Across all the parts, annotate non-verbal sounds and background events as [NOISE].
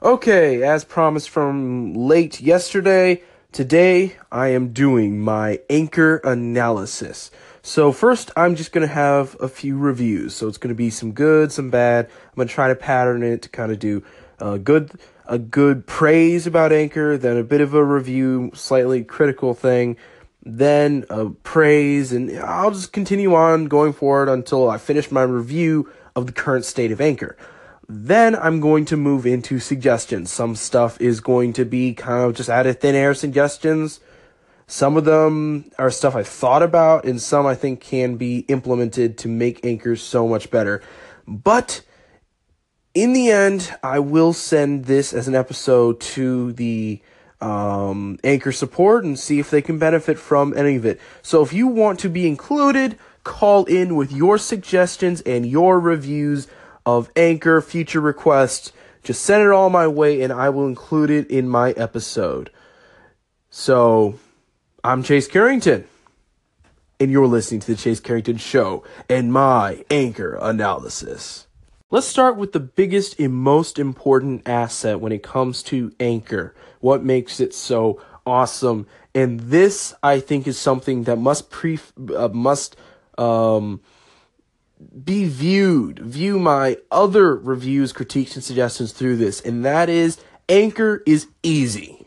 Okay, as promised from late yesterday, today I am doing my anchor analysis. So first, I'm just gonna have a few reviews. So it's gonna be some good, some bad. I'm gonna try to pattern it to kind of do a good, a good praise about Anchor, then a bit of a review, slightly critical thing, then a praise, and I'll just continue on going forward until I finish my review of the current state of Anchor. Then I'm going to move into suggestions. Some stuff is going to be kind of just out of thin air suggestions. Some of them are stuff I thought about, and some I think can be implemented to make anchors so much better. But in the end, I will send this as an episode to the um, anchor support and see if they can benefit from any of it. So if you want to be included, call in with your suggestions and your reviews of Anchor future requests. Just send it all my way and I will include it in my episode. So, I'm Chase Carrington, and you're listening to the Chase Carrington Show and my Anchor analysis. Let's start with the biggest and most important asset when it comes to Anchor. What makes it so awesome? And this, I think, is something that must pre uh, must um, be viewed, view my other reviews, critiques, and suggestions through this, and that is Anchor is easy.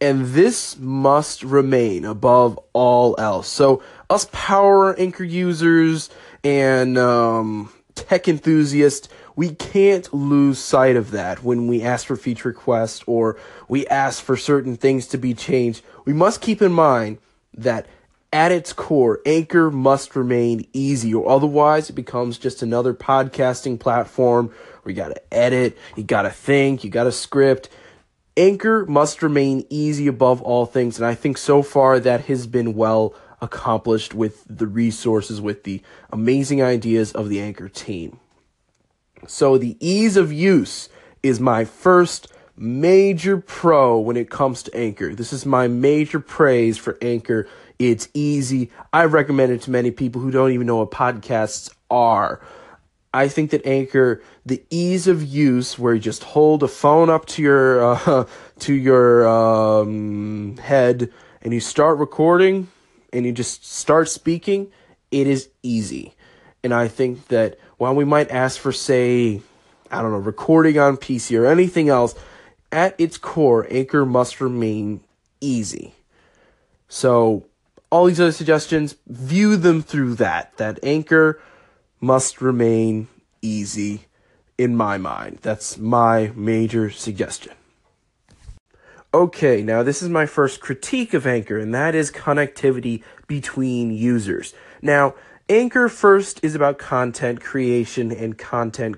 And this must remain above all else. So, us power Anchor users and um, tech enthusiasts, we can't lose sight of that when we ask for feature requests or we ask for certain things to be changed. We must keep in mind that at its core, Anchor must remain easy, or otherwise it becomes just another podcasting platform where you gotta edit, you gotta think, you gotta script. Anchor must remain easy above all things, and I think so far that has been well accomplished with the resources, with the amazing ideas of the Anchor team. So, the ease of use is my first major pro when it comes to Anchor. This is my major praise for Anchor it's easy. I recommend it to many people who don't even know what podcasts are. I think that Anchor, the ease of use, where you just hold a phone up to your uh, [LAUGHS] to your um, head and you start recording and you just start speaking, it is easy. And I think that while we might ask for, say, I don't know, recording on PC or anything else, at its core, Anchor must remain easy. So all these other suggestions, view them through that. That anchor must remain easy in my mind. That's my major suggestion. Okay, now this is my first critique of Anchor, and that is connectivity between users. Now, Anchor first is about content creation and content,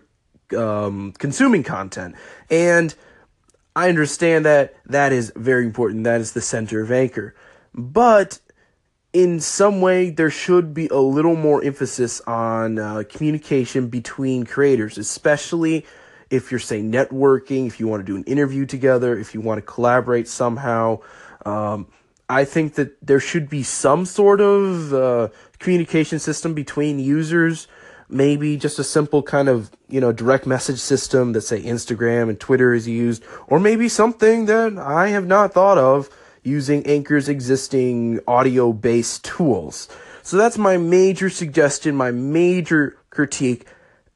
um, consuming content. And I understand that that is very important. That is the center of Anchor. But in some way there should be a little more emphasis on uh, communication between creators, especially if you're say networking, if you want to do an interview together, if you want to collaborate somehow. Um, I think that there should be some sort of uh, communication system between users. Maybe just a simple kind of you know direct message system that say Instagram and Twitter is used, or maybe something that I have not thought of using Anchor's existing audio based tools. So that's my major suggestion, my major critique.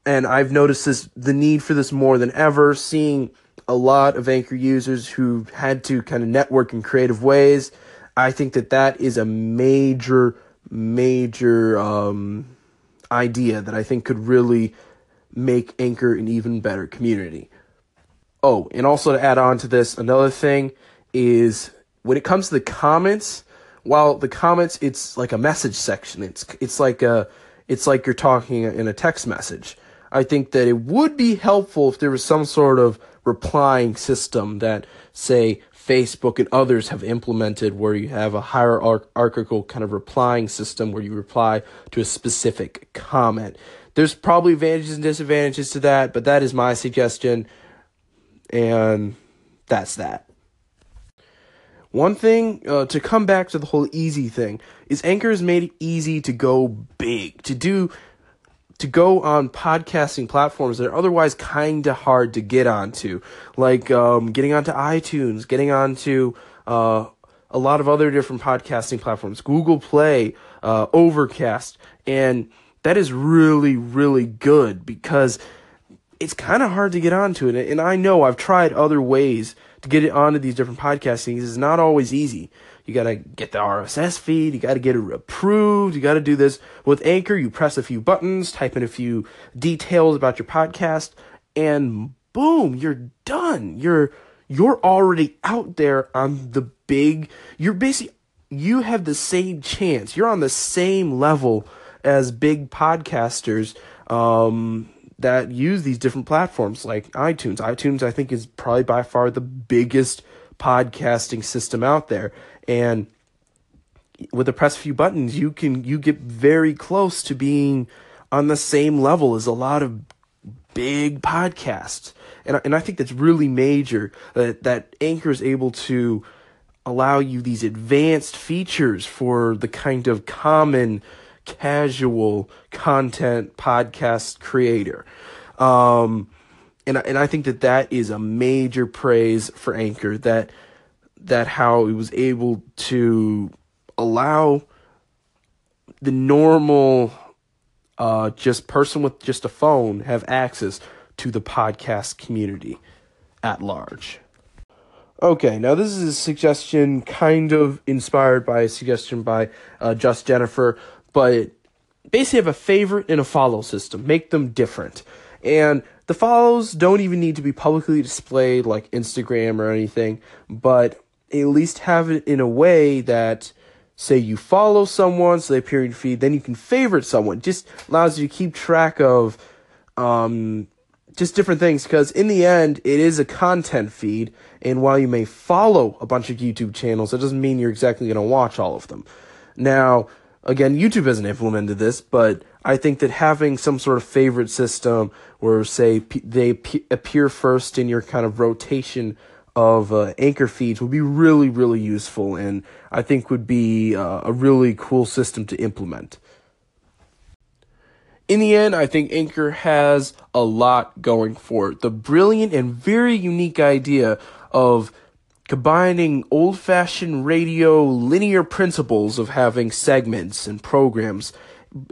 And I've noticed this, the need for this more than ever, seeing a lot of Anchor users who had to kind of network in creative ways. I think that that is a major, major um, idea that I think could really make Anchor an even better community. Oh, and also to add on to this, another thing is when it comes to the comments, while the comments it's like a message section, it's it's like a it's like you're talking in a text message. I think that it would be helpful if there was some sort of replying system that say Facebook and others have implemented where you have a hierarchical kind of replying system where you reply to a specific comment. There's probably advantages and disadvantages to that, but that is my suggestion. And that's that. One thing uh, to come back to the whole easy thing is Anchor has made it easy to go big, to do to go on podcasting platforms that are otherwise kind of hard to get onto, like um, getting onto iTunes, getting onto uh, a lot of other different podcasting platforms, Google Play, uh, Overcast, and that is really, really good because it's kind of hard to get onto it. And I know I've tried other ways to get it onto these different podcasting. It's not always easy. You got to get the RSS feed. You got to get it approved. You got to do this with Anchor. You press a few buttons, type in a few details about your podcast, and boom, you're done. You're you're already out there on the big. You're basically you have the same chance. You're on the same level as big podcasters um, that use these different platforms like iTunes. iTunes, I think, is probably by far the biggest podcasting system out there, and with a press a few buttons, you can you get very close to being on the same level as a lot of big podcasts, and and I think that's really major that that Anchor is able to allow you these advanced features for the kind of common casual content podcast creator. Um, and and I think that that is a major praise for Anchor that that how it was able to allow the normal uh, just person with just a phone have access to the podcast community at large. Okay, now this is a suggestion kind of inspired by a suggestion by uh, Just Jennifer, but basically have a favorite and a follow system. Make them different. And the follows don't even need to be publicly displayed like Instagram or anything, but at least have it in a way that say you follow someone so they appear in your feed, then you can favorite someone. Just allows you to keep track of um, just different things because in the end it is a content feed and while you may follow a bunch of youtube channels that doesn't mean you're exactly going to watch all of them. Now again youtube hasn't implemented this but i think that having some sort of favorite system where say p- they p- appear first in your kind of rotation of uh, anchor feeds would be really really useful and i think would be uh, a really cool system to implement in the end, I think Anchor has a lot going for it. The brilliant and very unique idea of combining old fashioned radio linear principles of having segments and programs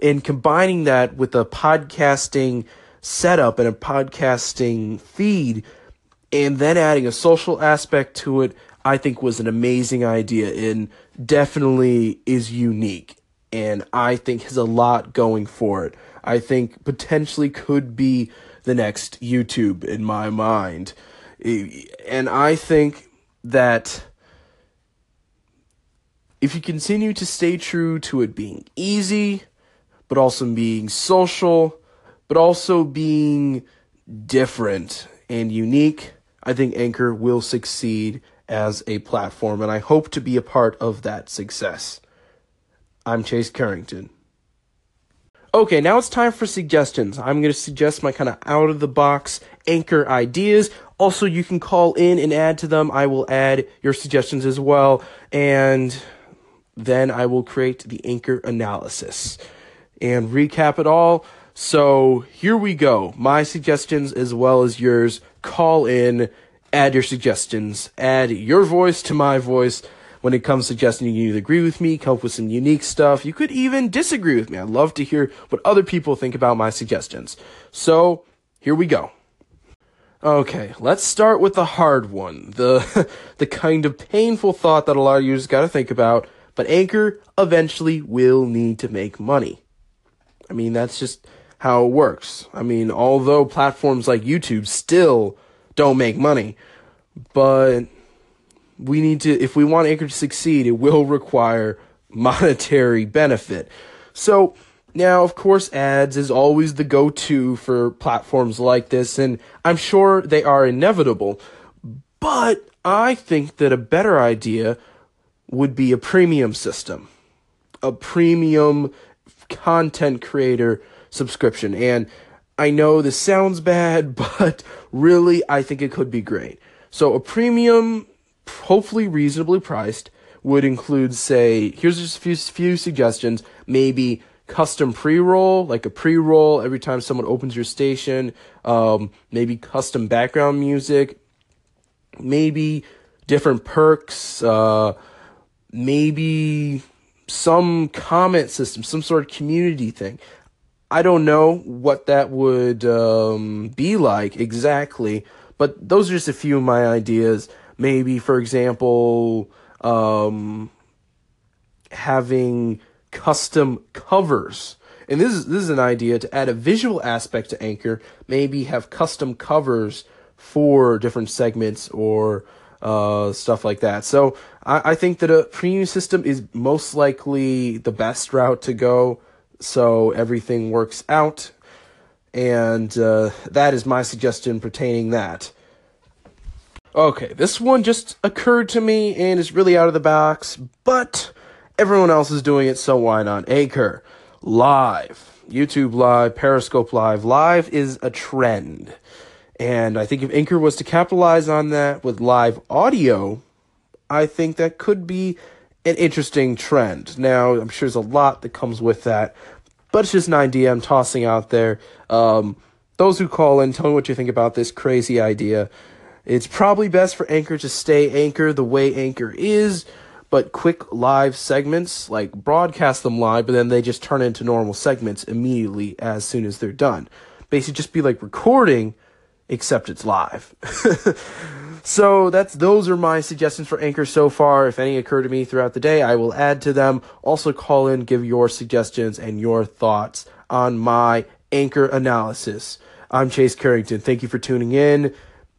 and combining that with a podcasting setup and a podcasting feed and then adding a social aspect to it, I think was an amazing idea and definitely is unique. And I think has a lot going for it. I think potentially could be the next YouTube in my mind. And I think that if you continue to stay true to it being easy, but also being social, but also being different and unique, I think Anchor will succeed as a platform, and I hope to be a part of that success. I'm Chase Carrington. Okay, now it's time for suggestions. I'm going to suggest my kind of out of the box anchor ideas. Also, you can call in and add to them. I will add your suggestions as well. And then I will create the anchor analysis and recap it all. So here we go. My suggestions as well as yours. Call in, add your suggestions, add your voice to my voice when it comes to suggesting you can either agree with me, come up with some unique stuff. You could even disagree with me. I'd love to hear what other people think about my suggestions. So here we go. Okay, let's start with the hard one. The [LAUGHS] the kind of painful thought that a lot of users got to think about, but Anchor eventually will need to make money. I mean, that's just how it works. I mean, although platforms like YouTube still don't make money, but we need to, if we want Anchor to succeed, it will require monetary benefit. So, now, of course, ads is always the go to for platforms like this, and I'm sure they are inevitable. But I think that a better idea would be a premium system, a premium content creator subscription. And I know this sounds bad, [LAUGHS] but really, I think it could be great. So, a premium hopefully reasonably priced would include say here's just a few, few suggestions maybe custom pre-roll, like a pre-roll every time someone opens your station, um, maybe custom background music, maybe different perks, uh, maybe some comment system, some sort of community thing. I don't know what that would um, be like exactly, but those are just a few of my ideas. Maybe, for example, um, having custom covers. And this is this is an idea to add a visual aspect to Anchor. Maybe have custom covers for different segments or uh, stuff like that. So I, I think that a premium system is most likely the best route to go. So everything works out, and uh, that is my suggestion pertaining that. Okay, this one just occurred to me and is really out of the box, but everyone else is doing it, so why not? Anchor, live, YouTube live, Periscope live. Live is a trend. And I think if Anchor was to capitalize on that with live audio, I think that could be an interesting trend. Now, I'm sure there's a lot that comes with that, but it's just an idea I'm tossing out there. Um, those who call in, tell me what you think about this crazy idea. It's probably best for Anchor to stay Anchor the way Anchor is, but quick live segments, like broadcast them live, but then they just turn into normal segments immediately as soon as they're done. Basically, just be like recording, except it's live. [LAUGHS] so that's those are my suggestions for Anchor so far. If any occur to me throughout the day, I will add to them. Also call in, give your suggestions and your thoughts on my Anchor analysis. I'm Chase Carrington. Thank you for tuning in